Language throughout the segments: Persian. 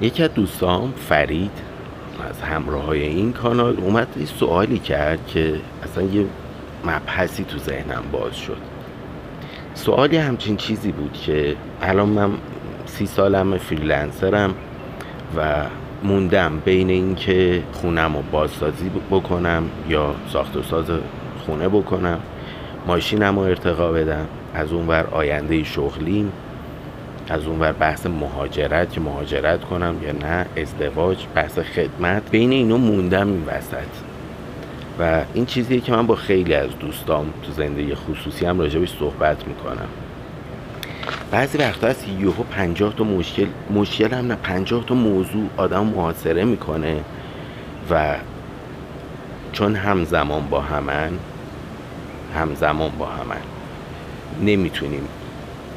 یکی از دوستام فرید از همراه های این کانال اومد یه سوالی کرد که اصلا یه مبحثی تو ذهنم باز شد. سوالی همچین چیزی بود که الان من سی سالم فریلنسرم و موندم بین اینکه خونم رو بازسازی بکنم یا ساخت و ساز خونه بکنم. ماشینم رو ارتقا بدم. از اونور آینده شغلیم. از اونور بحث مهاجرت که مهاجرت کنم یا نه ازدواج بحث خدمت بین اینو موندم این وسط. و این چیزیه که من با خیلی از دوستام تو زندگی خصوصی هم راجبش صحبت می‌کنم. بعضی وقتا هست یهو پنجاه تا مشکل مشکل هم نه پنجاه تا موضوع آدم محاصره می‌کنه و چون همزمان با همن همزمان با همن. نمی‌تونیم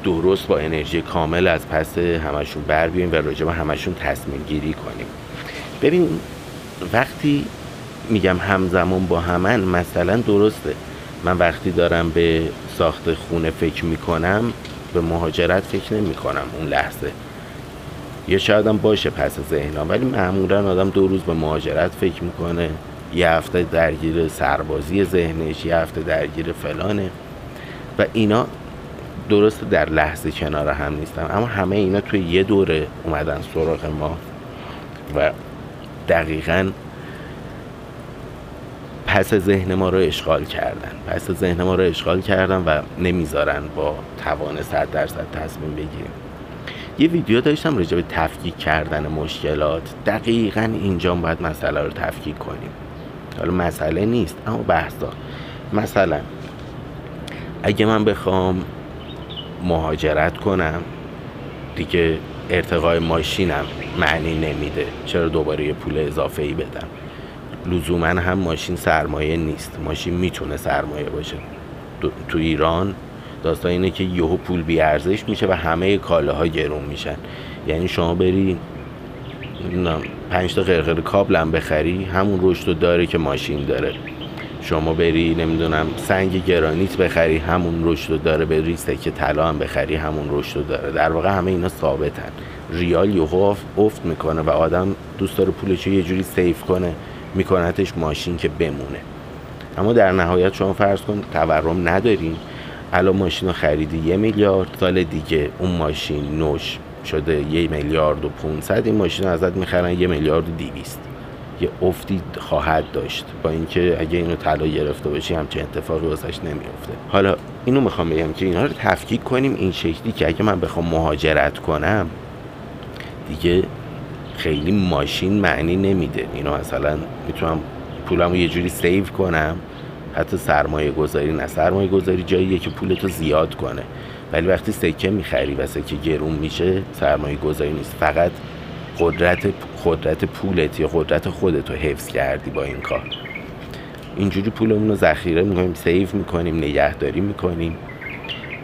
درست با انرژی کامل از پس همشون بر بیایم و راجع به همشون تصمیم گیری کنیم. ببین وقتی میگم همزمان با همن مثلا درسته. من وقتی دارم به ساخت خونه فکر می‌کنم به مهاجرت فکر نمی کنم اون لحظه. یه شاید هم باشه پس ذهنم ولی معمولا آدم دو روز به مهاجرت فکر می‌کنه. یه هفته درگیر سربازی ذهنش یه هفته درگیر فلانه. و اینا درست در لحظه کنار هم نیستن اما همه اینا توی یه دوره اومدن سراغ ما و دقیقا پس ذهن ما رو اشغال کردن. پس ذهن ما رو اشغال کردن و نمی‌ذارن با توان صد درصد تصمیم بگیریم. یه ویدیو داشتم راجع به تفکیک کردن مشکلات. دقیقا اینجا باید مسئله رو تفکیک کنیم. حالا مسئله نیست اما بحثا مثلا اگه من بخوام مهاجرت کنم. دیگه ارتقای ماشینم معنی نمیده. چرا دوباره یه پول اضافه ای بدم؟ لزوما هم ماشین سرمایه نیست. ماشین می‌تونه سرمایه باشه. تو ایران داستان اینه که یهو پول بی ارزش میشه و همه کالاها گرون میشن. یعنی شما بری پنج تا قرقر کابل هم بخری همون رشد داره که ماشین داره. شما بری نمی‌دونم سنگ گرانیت بخری همون رشد داره بری سکه طلا هم بخری همون رشد داره. در واقع همه اینا ثابتن. ریال یهو افت می‌کنه و آدم دوست داره پولش یه جوری سیف کنه میکنتش ماشین که بمونه. اما در نهایت شما فرض کن تورم ندارین. الان ماشین رو خریدی یه میلیارد سال دیگه اون ماشین نوش شده یه میلیارد و 500 این ماشین ازت می‌خرن یه میلیارد و دیویست یه افتی خواهد داشت. با اینکه اگه اینو طلا گرفته باشی همچه اتفاقی واسش نمیافته. حالا اینو می‌خوام بگم که اینا رو تفکیک کنیم این شکلی که اگه من بخوام مهاجرت کنم دیگه خیلی ماشین معنی نمیده. اینو مثلا می‌تونم پولمو یه جوری سیو کنم. حتی سرمایه گذاری نه سرمایه گذاری جاییه که پولتو زیاد کنه. ولی وقتی سکه می‌خری و سکه گرون میشه سرمایه گذاری نیست. فقط قدرت قدرت پولت یا قدرت خودت رو حفظ کردی با این کار. اینجوری پولمون رو ذخیره می‌کنیم سیو می‌کنیم نگهداری می‌کنیم.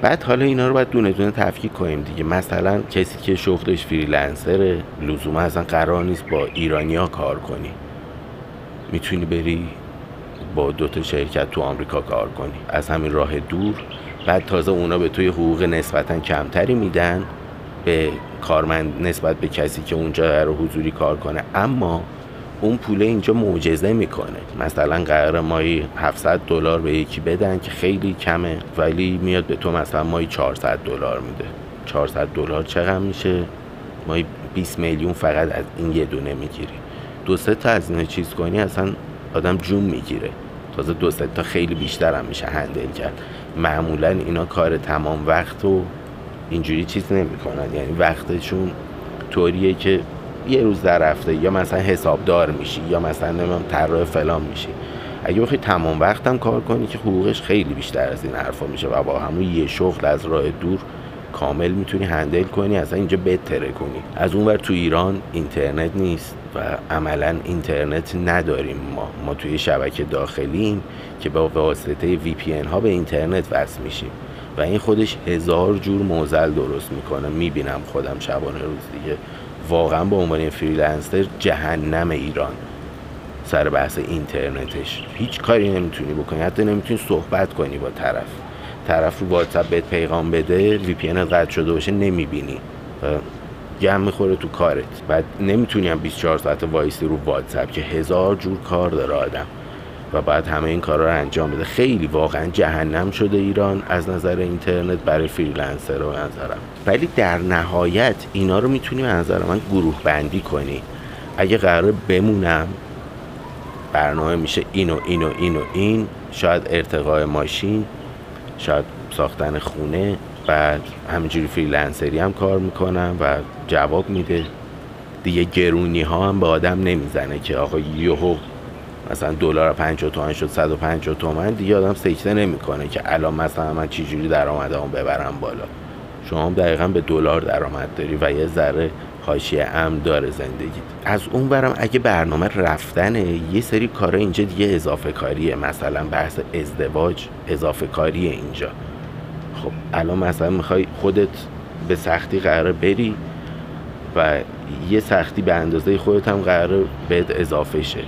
بعد حالا اینا رو باید دونه دونه تفکیک کنیم دیگه. مثلا کسی که شغلش فریلنسره لزوما اصلا قرار نیست با ایرانیا کار کنی. می‌تونی بری با دوتا شرکت تو آمریکا کار کنی. از همین راه دور. بعد تازه اونا به توی حقوق نسبتا کمتری میدن به کارمند نسبت به کسی که اونجا رو حضوری کار کنه. اما اون پوله اینجا معجزه می‌کنه. مثلا قرار مایی 700 دلار به یکی بدن که خیلی کمه ولی میاد به تو مثلا مایی 400 دلار میده. 400 دلار چقدر میشه؟ مایی 20 میلیون فقط از این یه دونه می‌گیری. دو سه تا از این چیز کنی اصلا آدم جون می‌گیره. تازه دو سه تا خیلی بیشتر هم میشه هندل کرد. معمولا اینا کار تمام وقت و اینجوری چیز نمی‌کنن. یعنی وقتشون طوریه که یه روز در رفته یا مثلا حسابدار میشی یا مثلا نمیم طراح فلان میشی. اگه بخوای تمام وقتم کار کنی که حقوقش خیلی بیشتر از این حرفا میشه و با همون یه شغل از راه دور کامل می‌تونی هندل کنی اصلا اینجا بهتره کنی. از اونور تو ایران اینترنت نیست و عملا اینترنت نداریم ما. ما توی شبکه داخلیم که با واسطه VPN ها به اینترنت وصل میشیم. و این خودش هزار جور معضل درست می‌کنه. می‌بینم خودم شبانه روز دیگه واقعا به عنوان freelancer جهنمه ایران. سر بحث اینترنتش. هیچ کاری نمی‌تونی بکنی. حتی نمی‌تونی صحبت کنی با طرف. طرف رو واتساپ بهت پیغام بده VPN قطع شده باشه نمی‌بینی. و گند می‌خوره تو کارت. بعد نمی‌تونی هم 24 ساعت وایسی رو واتساپ که هزار جور کار داره آدم. و بعد همه این کارا رو انجام بده. خیلی واقعا جهنم شده ایران از نظر اینترنت برای freelancer به نظرم. ولی در نهایت اینا رو می‌تونی به نظر من گروه بندی کنی. اگه قرار بمونم برنامه میشه این و این و این و این شاید ارتقاء ماشین شاید ساختن خونه بعد همینجوری freelancer ی هم کار می‌کنم و جواب میده. دیگه گرونی ها هم به آدم نمی‌زنه که آقا یهو مثلا دلار 50 تومن شد 150 تومن دیگه آدم سکته نمی‌کنه که الان مثلا من چجوری درآمدمو ببرم بالا. شما هم دقیقا به دلار درآمد داری و یه ذره حاشیه ام داره زندگی از اون برم اگه برنامه رفتنه یه سری کارا اینجا دیگه اضافه کاریه. مثلا بحث ازدواج اضافه کاریه اینجا. خب الان مثلا می‌خوای خودت به سختی قرار بری و یه سختی به اندازه خودت هم قرار بهت اضافه شه.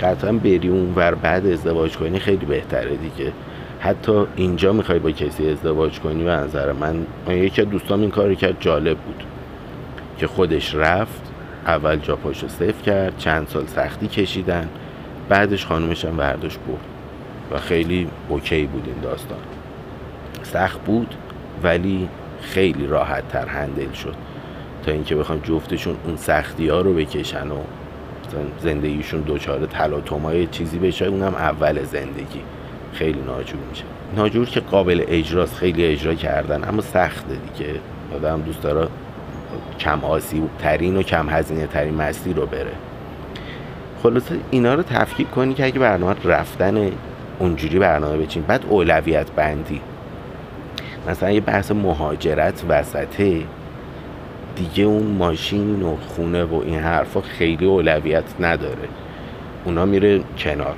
قطعا بری اون ور بعد ازدواج کنی خیلی بهتره دیگه. حتی اینجا می‌خوای با کسی ازدواج کنی به نظر من یکی از دوستام این کاری کرد جالب بود. که خودش رفت اول جا پاشو صفر کرد چند سال سختی کشیدن بعدش خانومش هم برداشت برد. و خیلی اوکی بود این داستان. سخت بود ولی خیلی راحت تر هندل شد. تا اینکه بخوام جفتشون اون سختی ها رو بکشن و زندگیشون دوچاره تلاطمای چیزی بشه اونم اول زندگی. خیلی ناجور میشه. ناجور که قابل اجراست خیلی اجرا کردن اما سخته دیگه. آدم دوست داره کم آسیب ترین و کم هزینه ترین مسیر رو بره. خلاصه اینا رو تفکیک کنی که اگه برنامه رفتن اونجوری برنامه بچین. بعد اولویت بندی. مثلا یه بحث مهاجرت وسطه. دیگه اون ماشین و خونه و این حرفا خیلی اولویت نداره. اونا میره کنار.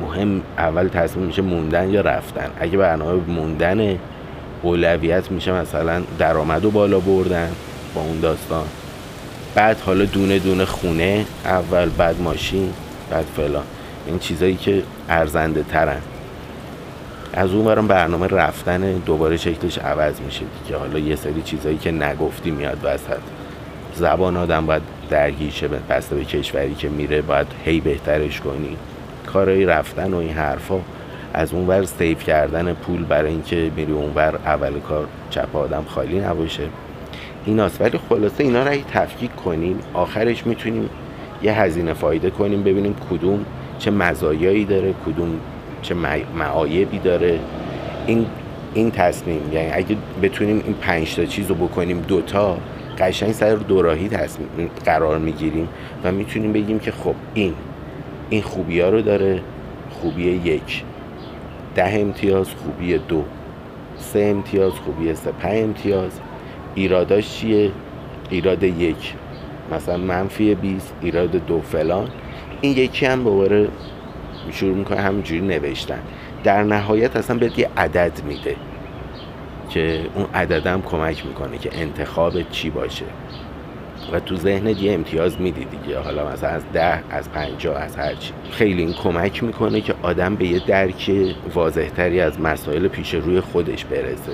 مهم اول تصمیم میشه موندن یا رفتن. اگه برنامه موندن اولویت میشه مثلا درآمد و بالا بردن با اون داستان. بعد حالا دونه دونه خونه اول بعد ماشین بعد فلان. این چیزایی که ارزنده ترن. از اون برام برنامه رفتن دوباره شکلش عوض میشه دیگه. حالا یه سری چیزایی که نگفتی میاد وسط. زبان آدم باید درگیر شه بسته به کشوری که میره باید هی بهترش کنی. کارهای رفتن و این حرفا از اون ور سیف کردن پول برای اینکه میری اونور اول کار چپ آدم خالی نباشه. ایناست. ولی خلاصه اینا رو تفکیک کنیم آخرش می‌تونیم یه هزینه فایده کنیم ببینیم کدوم چه مزایایی داره کدوم چه معایبی داره. این این تصمیم یعنی اگه بتونیم این پنج تا چیز رو بکنیم دوتا قشنگ سر دوراهی تصمیم قرار می‌گیریم و می‌تونیم بگیم که خب این این خوبی ها رو داره. خوبی یک ده امتیاز خوبی دو سه امتیاز خوبی سه پنج امتیاز. ایراداش چیه؟ ایراد یک مثلا منفی 20 ایراد دو فلان. این یکی هم دوباره شروع می‌کنه همینجوری نوشتن. در نهایت اصلا بهت یه عدد میده که اون عددم کمک می‌کنه که انتخاب چی باشه. و تو ذهنت یه امتیاز میدی دیگه. حالا مثلا از ده از پنجاه از هر چی. خیلی این کمک می‌کنه که آدم به یه درک واضحتری از مسائل پیش روی خودش برسه.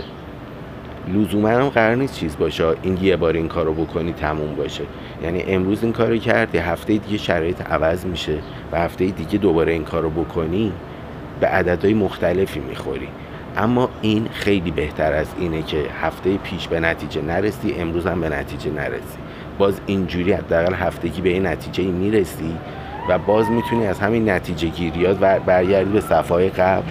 لزوما هم قرار نیست چیز باشه. این یه بار این کارو بکنی تموم باشه. یعنی امروز این کارو کردی هفته دیگه شرایط عوض میشه و هفته دیگه دوباره این کارو بکنی به عددهای مختلفی می‌خوری. اما این خیلی بهتر از اینه که هفته پیش به نتیجه نرسی امروز هم به نتیجه نرسی. باز اینجوری حداقل هفتگی به این نتیجه می‌رسی و باز می‌تونی از همین نتیجه گیریات و برگردی به صفای قبل.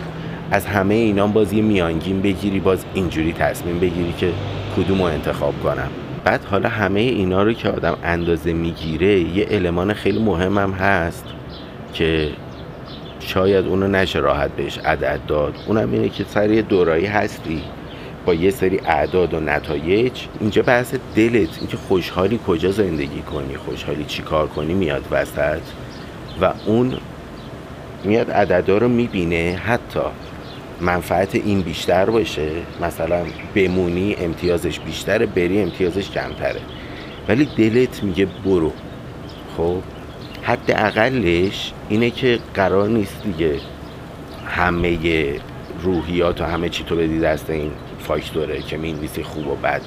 از همه اینا باز یه میانگین بگیری باز اینجوری تصمیم بگیری که کدوم رو انتخاب کنم. بعد حالا همه اینا رو که آدم اندازه می‌گیره یه المان خیلی مهمم هست که شاید اونو نشه راحت بهش عدد داد. اونم اینه که سر یه دورایی هستی با یه سری اعداد و نتایج. اینجا بحث دلت اینکه خوشحالی کجا زندگی کنی خوشحالی چی کار کنی میاد وسط و اون میاد عددا رو می‌بینه حتی منفعت این بیشتر باشه. مثلا بمونی امتیازش بیشتره بری امتیازش کمتره. ولی دلت میگه برو. خب؟ حد اقلش اینه که قرار نیست دیگه همه روحیات و همه چی تو بدی دست این فاکتوره که می‌نویسی خوب و بد.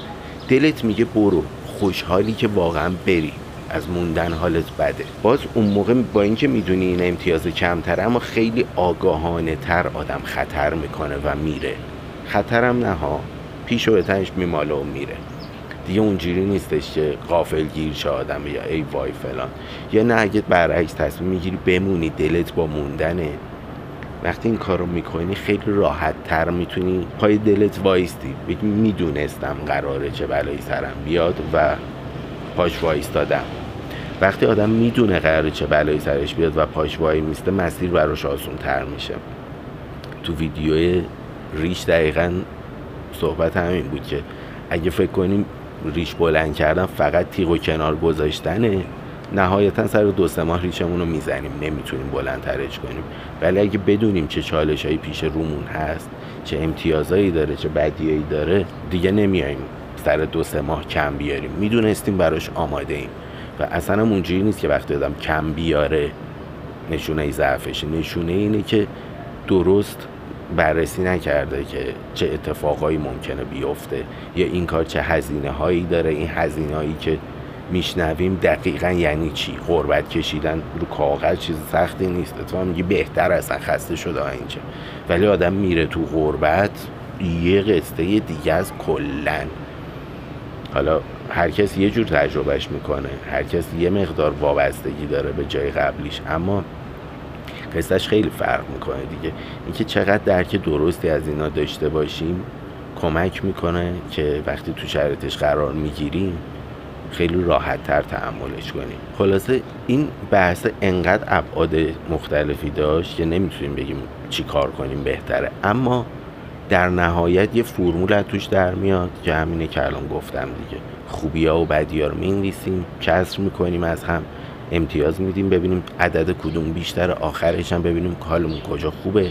دلت میگه برو. خوشحالی که واقعا بری. از موندن حالت بده. باز اون موقع با اینکه می‌دونی این امتیاز کمتره اما خیلی آگاهانه تر آدم خطر می‌کنه و میره. خطرم نه ها پیش و تنش میماله و میره. دیگه اونجوری نیستش که قافل گیر شه آدم یا ای وای فلان. یا نه اگه برعکس تصمیم می‌گیری بمونی دلت با موندنه. وقتی این کارو می‌کنی خیلی راحت تر می‌تونی پای دلت وایستی. می‌دونستم قراره چه بلایی سرم بیاد و پاش وایستادم. وقتی آدم می‌دونه قراره چه بلایی سرش بیاد و پاش وای میسته مسیر براش آسون تر میشه. تو ویدیو ریش دقیقا صحبت همین بود که اگه فکر کنیم ریش بلند کردن فقط تیغ و کنار گذاشتنه نهایتا سر دو سه ماه ریشمون رو می‌زنیم نمی‌تونیم بلندترش کنیم. ولی اگه بدونیم چه چالش هایی پیش رومون هست چه امتیازهایی داره چه بدیایی داره دیگه نمیاییم سر دو سه ماه کم بیاریم. می‌دونستیم براش آماده ایم و اصلا اونجوری نیست که وقتی آدم کم بیاره نشونه ضعفشه نشونه اینه که درست بررسی نکرده که چه اتفاقایی ممکنه بیفته یا این کار چه هزینه هایی داره. این هزینه هایی که میشنویم دقیقا یعنی چی؟ قربت کشیدن رو کاغذ چیز سختی نیست. اتفاقا میگه بهتر اصلا خسته شده اینجا. ولی آدم میره تو قربت یه قصه دیگه از کلن. حالا هر کس یه جور تجربهش می‌کنه. هر کس یه مقدار وابستگی داره به جای قبلیش. اما قصهش خیلی فرق می‌کنه دیگه. اینکه چقدر درک درستی از اینا داشته باشیم کمک می‌کنه که وقتی تو شرایطش قرار می‌گیریم خیلی راحت تر تحملش کنیم. خلاصه این بحث انقدر ابعاد مختلفی داشت که نمی‌تونیم بگیم چی کار کنیم بهتره. اما در نهایت یه فرمول توش در میاد که همینه که الان گفتم دیگه. خوبی ها و بدی ها رو می‌نویسیم کسر می‌کنیم از هم امتیاز میدیم. ببینیم عدد کدوم بیشتر آخرش هم ببینیم حالمون کجا خوبه.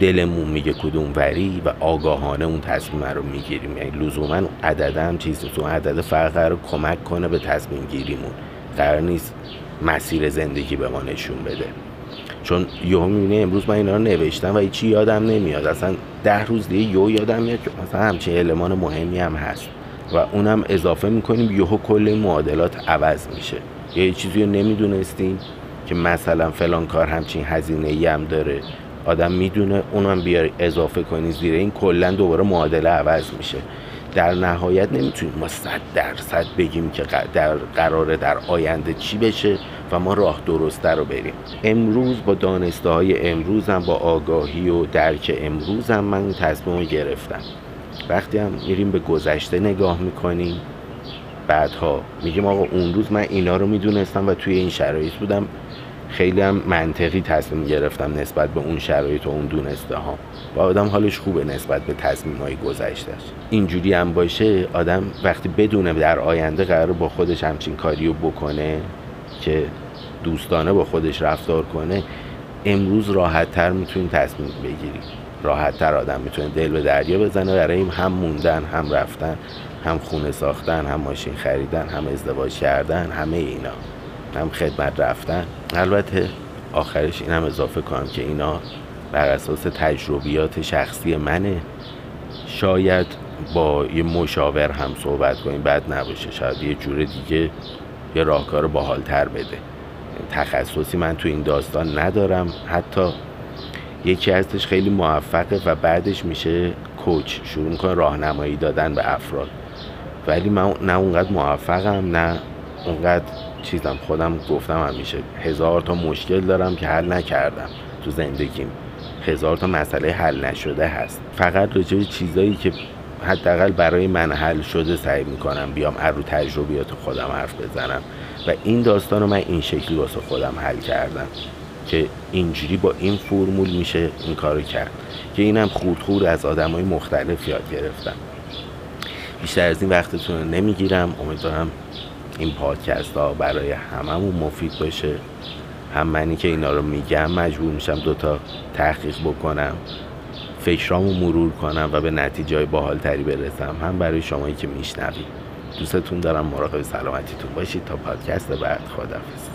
دلمون میگه کدوم وری و آگاهانه اون تصمیم رو می‌گیریم. یعنی لزوما عدد هم چیز تو عدد فرق رو کمک کنه به تصمیم گیریمون. قرار نیست مسیر زندگی به ما نشون بده. چون یهو می‌بینه امروز من اینا رو نوشتم و هیچی یادم نمیاد. اصلا ده روز دیگه یو یادم میاد که مثلا همچین المان مهمی هم هست. و اونم اضافه می‌کنیم یهو کل معادلات عوض میشه. یه چیزی رو نمی‌دونستیم که مثلا فلان کار همچین هزینه ای هم داره. آدم می‌دونه اونم بیاری اضافه کنی زیر این کلا دوباره معادله عوض میشه. در نهایت نمی‌تونیم ما صد درصد بگیم که در قراره در آینده چی بشه و ما راه درسته رو بریم. امروز با دانسته های امروزم با آگاهی و درک امروزم من تصمیم گرفتم. وقتی هم میریم به گذشته نگاه می‌کنیم بعدها میگیم آقا اون روز من اینا رو می‌دونستم و توی این شرایط بودم. خیلی هم منطقی تصمیم گرفتم نسبت به اون شرایط و اون دونسته ها. و آدم حالش خوبه نسبت به تصمیم های گذشتهش اینجوری هم باشه آدم وقتی بدونه در آینده قرار با خودش همچین کاریو بکنه که دوستانه با خودش رفتار کنه امروز راحت تر می‌تونی تصمیم بگیری راحت تر آدم می‌تونه دل به دریا بزنه. برای هم موندن هم رفتن هم خونه ساختن هم ماشین خریدن هم ازدواج کردن همه اینا. هم خدمت رفتن. البته آخرش اینم اضافه کنم که اینا بر اساس تجربیات شخصی منه. شاید با یه مشاور هم صحبت کنیم بد نباشه. شاید یه جور دیگه یه راهکار باحالتر بده. تخصصی من تو این داستان ندارم. حتی یکی ازش خیلی موفقه و بعدش میشه کوچ. شروع می‌کنه راهنمایی دادن به افراد. ولی من نه اونقدر موفقم نه اونقدر چیزم خودم گفتم همیشه هزار تا مشکل دارم که حل نکردم تو زندگیم. هزار تا مسئله حل نشده هست. فقط راجع چیزایی که حداقل برای من حل شده سعی می‌کنم بیام رو تجربیات خودم حرف بزنم. و این داستان رو من این شکلی واسه خودم حل کردم. که اینجوری با این فرمول میشه این کارو کرد که اینم خورد خورد از آدم های مختلف یاد گرفتم. بیشتر از این وقتتون رو نمی‌گیرم. امیدوارم این پادکست ها برای هممون مفید باشه. هم منی که اینا رو میگم مجبور میشم دوتا تحقیق بکنم. فکرامو مرور کنم و به نتیجه باحال تری برسم. هم برای شمایی که میشنوید. دوستتون دارم. مراقب سلامتیتون باشید. تا پادکست بعد. خدافظ